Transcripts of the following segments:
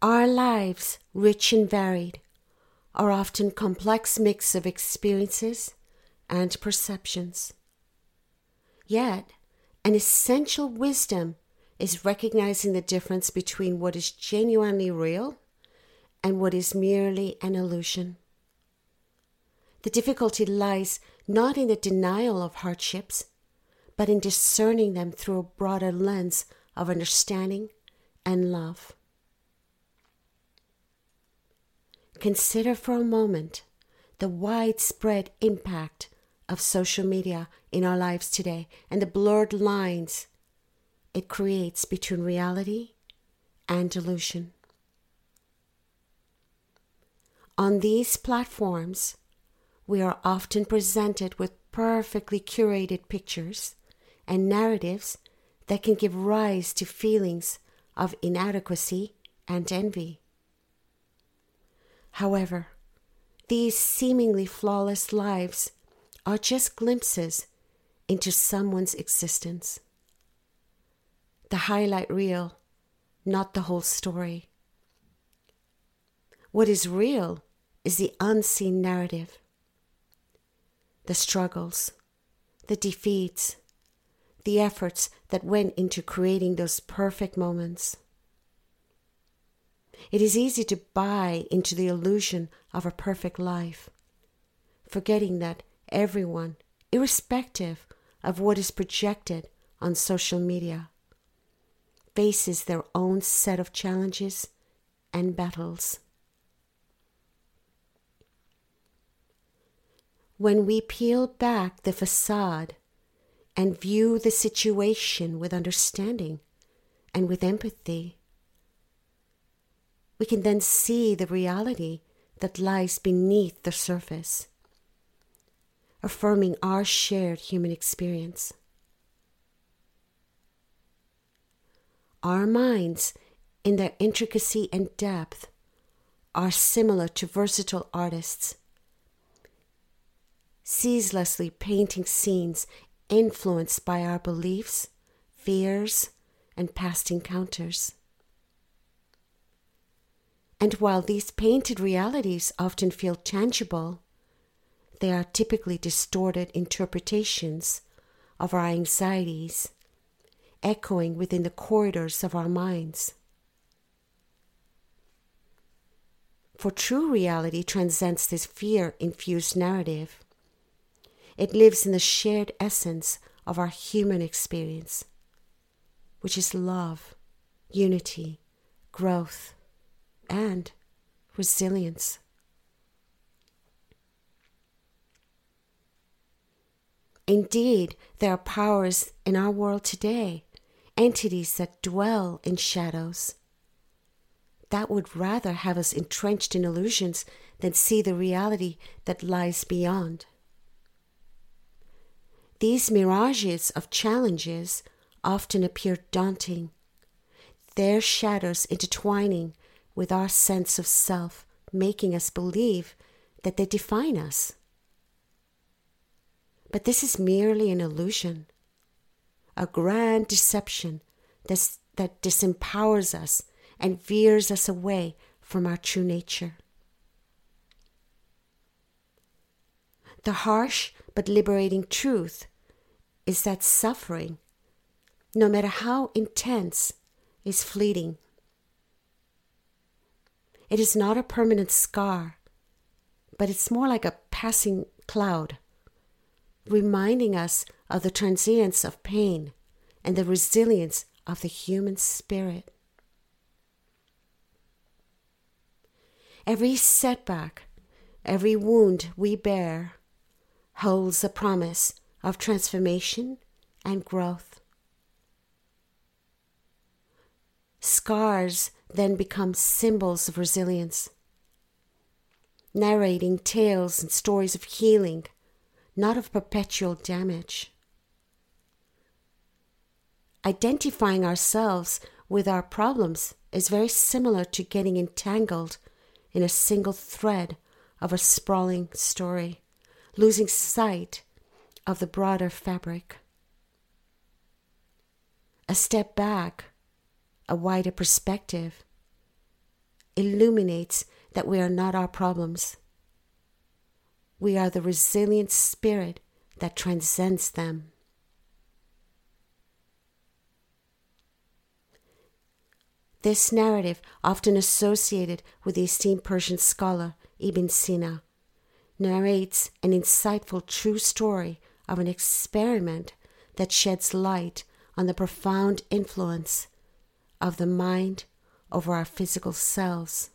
Our lives, rich and varied, are often complex mix of experiences and perceptions. Yet, an essential wisdom is recognizing the difference between what is genuinely real and what is merely an illusion. The difficulty lies not in the denial of hardships, but in discerning them through a broader lens of understanding and love. Consider for a moment the widespread impact of social media in our lives today and the blurred lines it creates between reality and delusion. On these platforms, we are often presented with perfectly curated pictures and narratives that can give rise to feelings of inadequacy and envy. However, these seemingly flawless lives are just glimpses into someone's existence. The highlight reel, not the whole story. What is real is the unseen narrative, the struggles, the defeats, the efforts that went into creating those perfect moments. It is easy to buy into the illusion of a perfect life, forgetting that everyone, irrespective of what is projected on social media, faces their own set of challenges and battles. When we peel back the facade and view the situation with understanding and with empathy, we can then see the reality that lies beneath the surface, affirming our shared human experience. Our minds, in their intricacy and depth, are similar to versatile artists, ceaselessly painting scenes influenced by our beliefs, fears, and past encounters. And while these painted realities often feel tangible, they are typically distorted interpretations of our anxieties, echoing within the corridors of our minds. For true reality transcends this fear infused narrative. It lives in the shared essence of our human experience, which is love, unity, growth, and resilience. Indeed, there are powers in our world today, entities that dwell in shadows, that would rather have us entrenched in illusions than see the reality that lies beyond. These mirages of challenges often appear daunting, their shadows intertwining with our sense of self, making us believe that they define us. But this is merely an illusion, a grand deception that, disempowers us and veers us away from our true nature. The harsh but liberating truth is that suffering, no matter how intense, is fleeting. It is not a permanent scar, but it's more like a passing cloud, reminding us of the transience of pain and the resilience of the human spirit. Every setback, every wound we bear holds a promise of transformation and growth. Scars then become symbols of resilience, narrating tales and stories of healing, not of perpetual damage. Identifying ourselves with our problems is very similar to getting entangled in a single thread of a sprawling story, losing sight of the broader fabric. A step back a wider perspective, illuminates that we are not our problems. We are the resilient spirit that transcends them. This narrative, often associated with the esteemed Persian scholar Ibn Sina, narrates an insightful true story of an experiment that sheds light on the profound influence of the mind over our physical selves.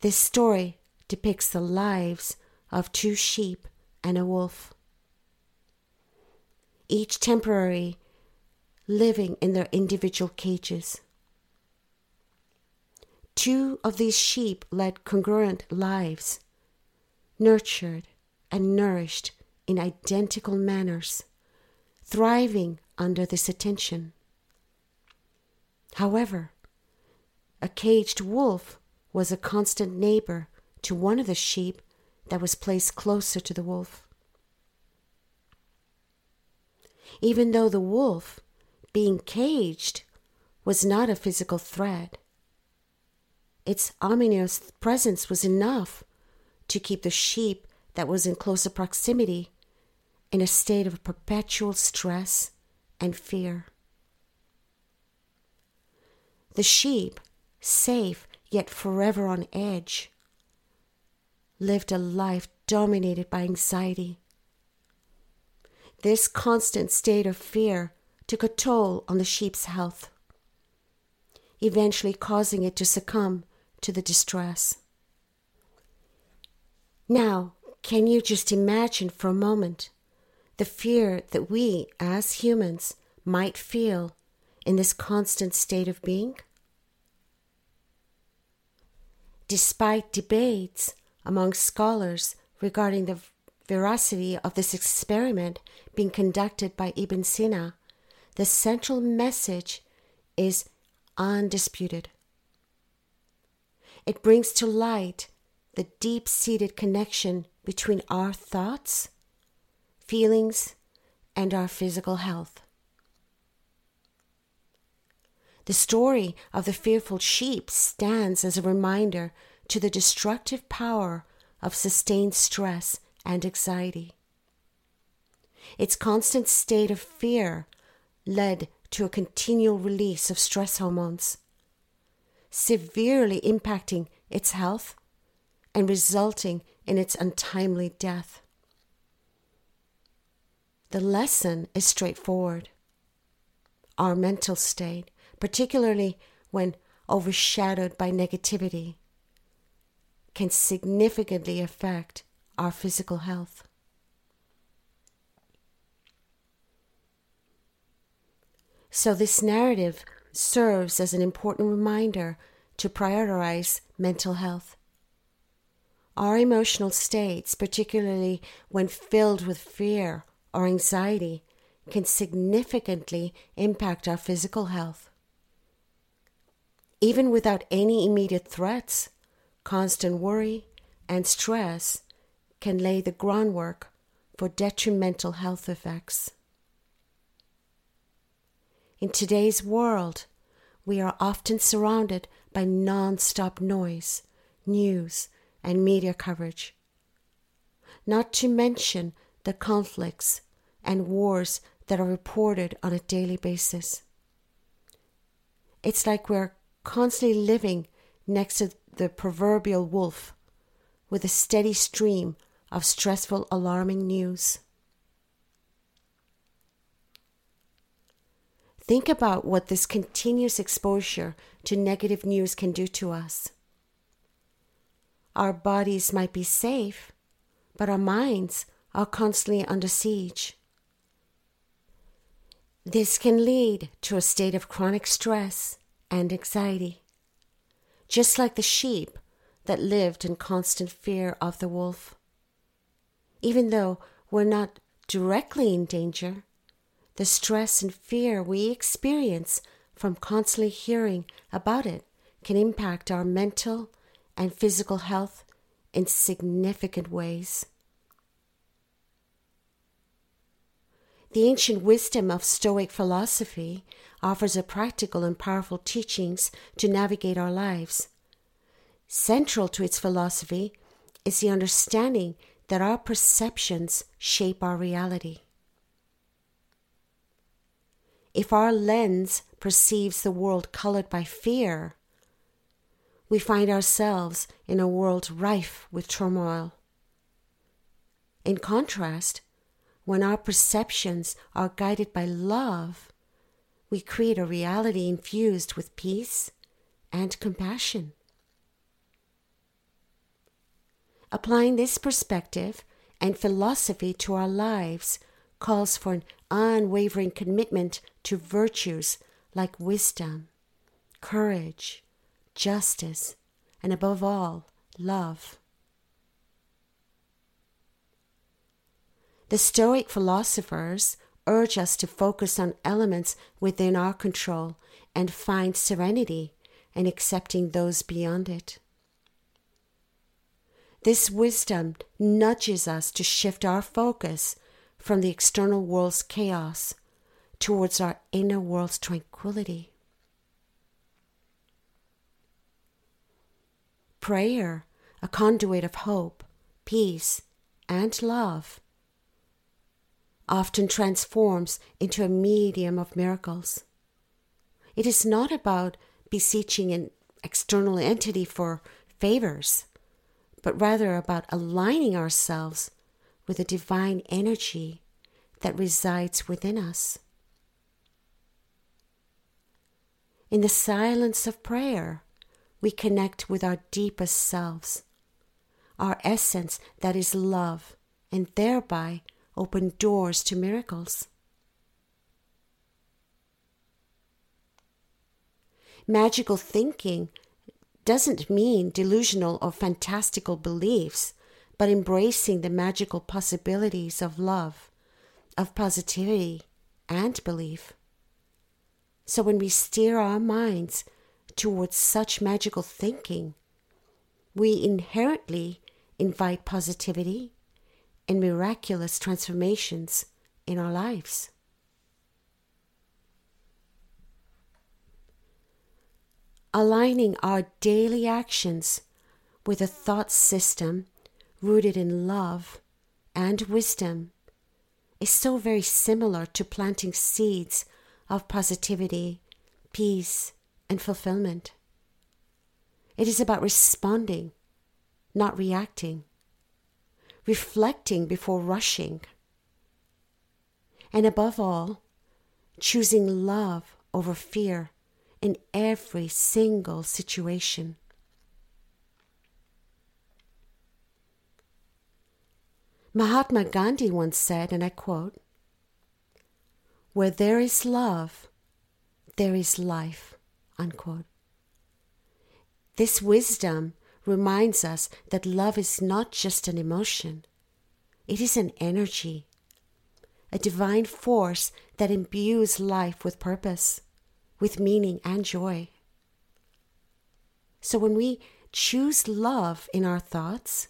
This story depicts the lives of two sheep and a wolf, each temporary living in their individual cages. Two of these sheep led congruent lives, nurtured and nourished in identical manners, thriving under this attention. However, a caged wolf was a constant neighbor to one of the sheep that was placed closer to the wolf. Even though the wolf, being caged, was not a physical threat, its ominous presence was enough to keep the sheep that was in closer proximity in a state of perpetual stress and fear. The sheep, safe yet forever on edge, lived a life dominated by anxiety. This constant state of fear took a toll on the sheep's health, eventually causing it to succumb to the distress. Now, can you just imagine for a moment the fear that we as humans might feel in this constant state of being? Despite debates among scholars regarding the veracity of this experiment being conducted by Ibn Sina, the central message is undisputed. It brings to light the deep seated connection between our thoughts, feelings, and our physical health. The story of the fearful sheep stands as a reminder to the destructive power of sustained stress and anxiety. Its constant state of fear led to a continual release of stress hormones, severely impacting its health and resulting in its untimely death. The lesson is straightforward. Our mental state particularly when overshadowed by negativity, can significantly affect our physical health. So, this narrative serves as an important reminder to prioritize mental health. Our emotional states, particularly when filled with fear or anxiety, can significantly impact our physical health. Even without any immediate threats, constant worry and stress can lay the groundwork for detrimental health effects. In today's world, we are often surrounded by non stop noise, news, and media coverage. Not to mention the conflicts and wars that are reported on a daily basis. It's like we're constantly living next to the proverbial wolf with a steady stream of stressful, alarming news. Think about what this continuous exposure to negative news can do to us. Our bodies might be safe, but our minds are constantly under siege. This can lead to a state of chronic stress and anxiety, just like the sheep that lived in constant fear of the wolf. Even though we're not directly in danger, the stress and fear we experience from constantly hearing about it can impact our mental and physical health in significant ways. The ancient wisdom of Stoic philosophy offers a practical and powerful teachings to navigate our lives. Central to its philosophy is the understanding that our perceptions shape our reality. If our lens perceives the world colored by fear, we find ourselves in a world rife with turmoil. In contrast, when our perceptions are guided by love, we create a reality infused with peace and compassion. Applying this perspective and philosophy to our lives calls for an unwavering commitment to virtues like wisdom, courage, justice, and above all, love. The Stoic philosophers urge us to focus on elements within our control and find serenity in accepting those beyond it. This wisdom nudges us to shift our focus from the external world's chaos towards our inner world's tranquility. Prayer, a conduit of hope, peace, and love, often transforms into a medium of miracles. It is not about beseeching an external entity for favors, but rather about aligning ourselves with the divine energy that resides within us. In the silence of prayer, we connect with our deepest selves, our essence that is love, and thereby open doors to miracles. Magical thinking doesn't mean delusional or fantastical beliefs, but embracing the magical possibilities of love, of positivity, and belief. So when we steer our minds towards such magical thinking, we inherently invite positivity and miraculous transformations in our lives. Aligning our daily actions with a thought system rooted in love and wisdom is so very similar to planting seeds of positivity, peace, and fulfillment. It is about responding, not reacting reflecting before rushing. And above all, choosing love over fear in every single situation. Mahatma Gandhi once said, and I quote, Where there is love, there is life. Unquote. This wisdom reminds us that love is not just an emotion, it is an energy, a divine force that imbues life with purpose, with meaning and joy. So when we choose love in our thoughts,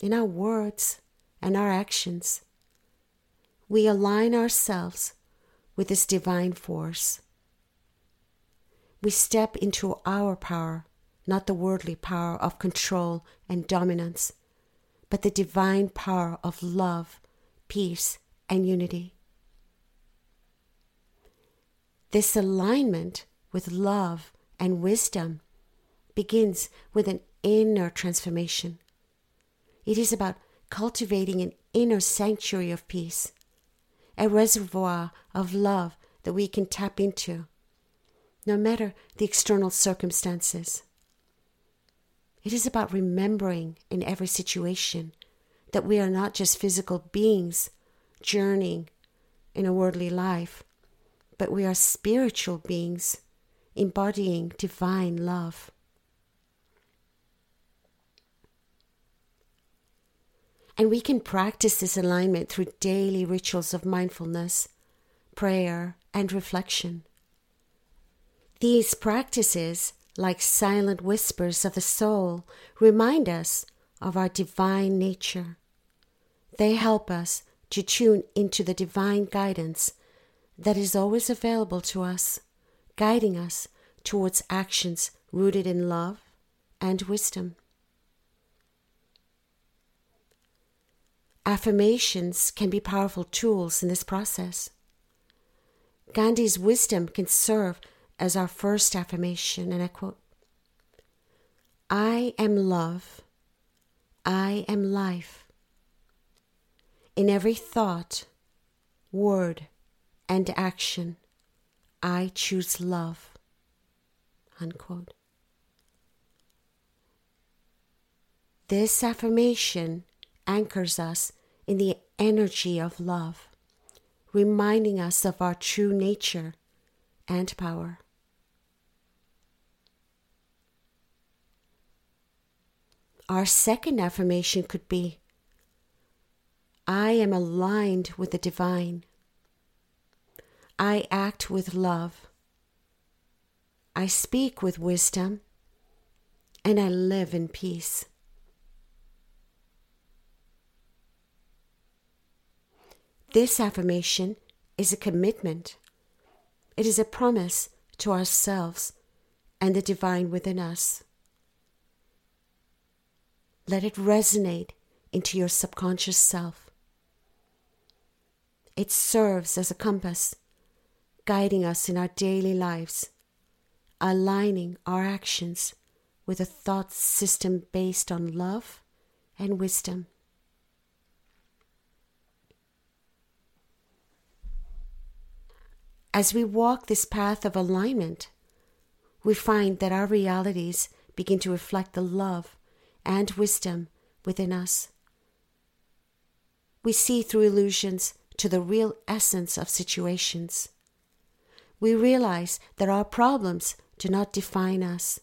in our words, and our actions, we align ourselves with this divine force. We step into our power not the worldly power of control and dominance, but the divine power of love, peace, and unity. This alignment with love and wisdom begins with an inner transformation. It is about cultivating an inner sanctuary of peace, a reservoir of love that we can tap into, no matter the external circumstances. It is about remembering in every situation that we are not just physical beings journeying in a worldly life, but we are spiritual beings embodying divine love. And we can practice this alignment through daily rituals of mindfulness, prayer, and reflection. These practices like silent whispers of the soul, remind us of our divine nature. They help us to tune into the divine guidance that is always available to us, guiding us towards actions rooted in love and wisdom. Affirmations can be powerful tools in this process. Gandhi's wisdom can serve as our first affirmation, and I quote I am love, I am life. In every thought, word, and action, I choose love. Unquote. This affirmation anchors us in the energy of love, reminding us of our true nature and power. Our second affirmation could be I am aligned with the divine. I act with love. I speak with wisdom. And I live in peace. This affirmation is a commitment. It is a promise to ourselves and the divine within us. Let it resonate into your subconscious self. It serves as a compass, guiding us in our daily lives, aligning our actions with a thought system based on love and wisdom. As we walk this path of alignment, we find that our realities begin to reflect the love and wisdom within us. We see through illusions to the real essence of situations. We realize that our problems do not define us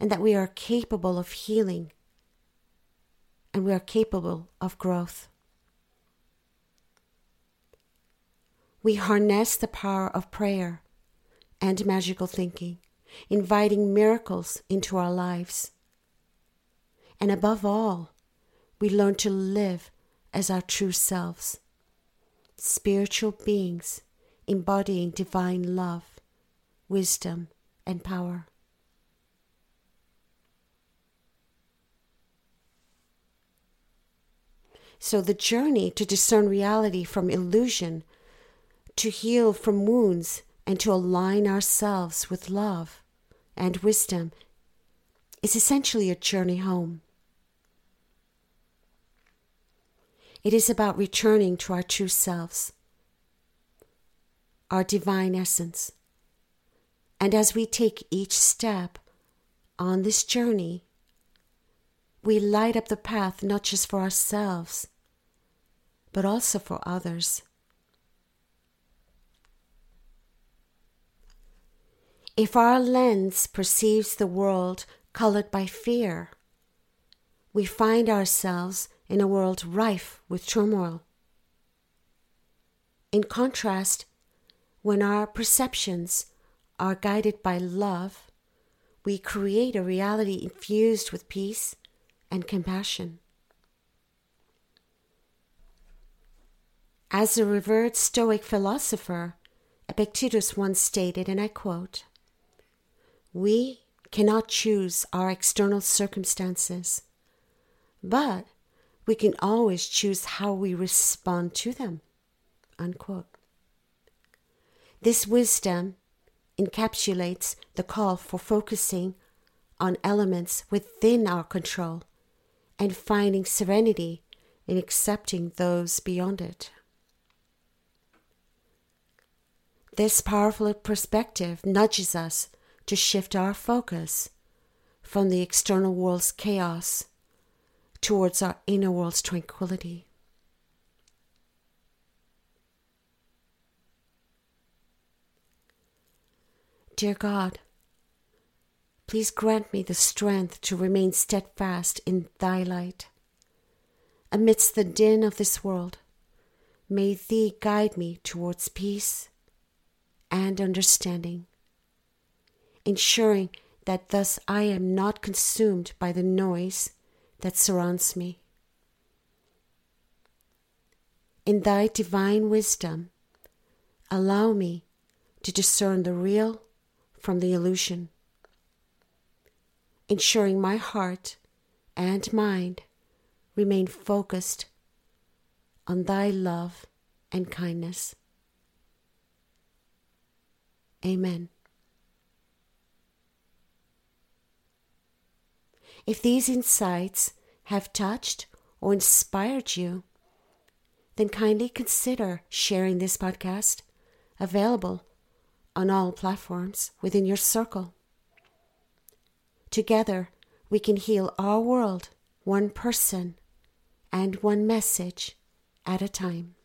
and that we are capable of healing and we are capable of growth. We harness the power of prayer and magical thinking, inviting miracles into our lives. And above all, we learn to live as our true selves, spiritual beings embodying divine love, wisdom, and power. So, the journey to discern reality from illusion, to heal from wounds, and to align ourselves with love and wisdom is essentially a journey home. It is about returning to our true selves, our divine essence. And as we take each step on this journey, we light up the path not just for ourselves, but also for others. If our lens perceives the world colored by fear, we find ourselves in a world rife with turmoil. In contrast, when our perceptions are guided by love, we create a reality infused with peace and compassion. As a revered Stoic philosopher, Epictetus once stated, and I quote, We cannot choose our external circumstances, but we can always choose how we respond to them. Unquote. This wisdom encapsulates the call for focusing on elements within our control and finding serenity in accepting those beyond it. This powerful perspective nudges us to shift our focus from the external world's chaos towards our inner world's tranquility. Dear God, please grant me the strength to remain steadfast in Thy light. Amidst the din of this world, may Thee guide me towards peace and understanding, ensuring that thus I am not consumed by the noise that surrounds me. in thy divine wisdom, allow me to discern the real from the illusion, ensuring my heart and mind remain focused on thy love and kindness. Amen. If these insights have touched or inspired you, then kindly consider sharing this podcast, available on all platforms within your circle. Together, we can heal our world one person and one message at a time.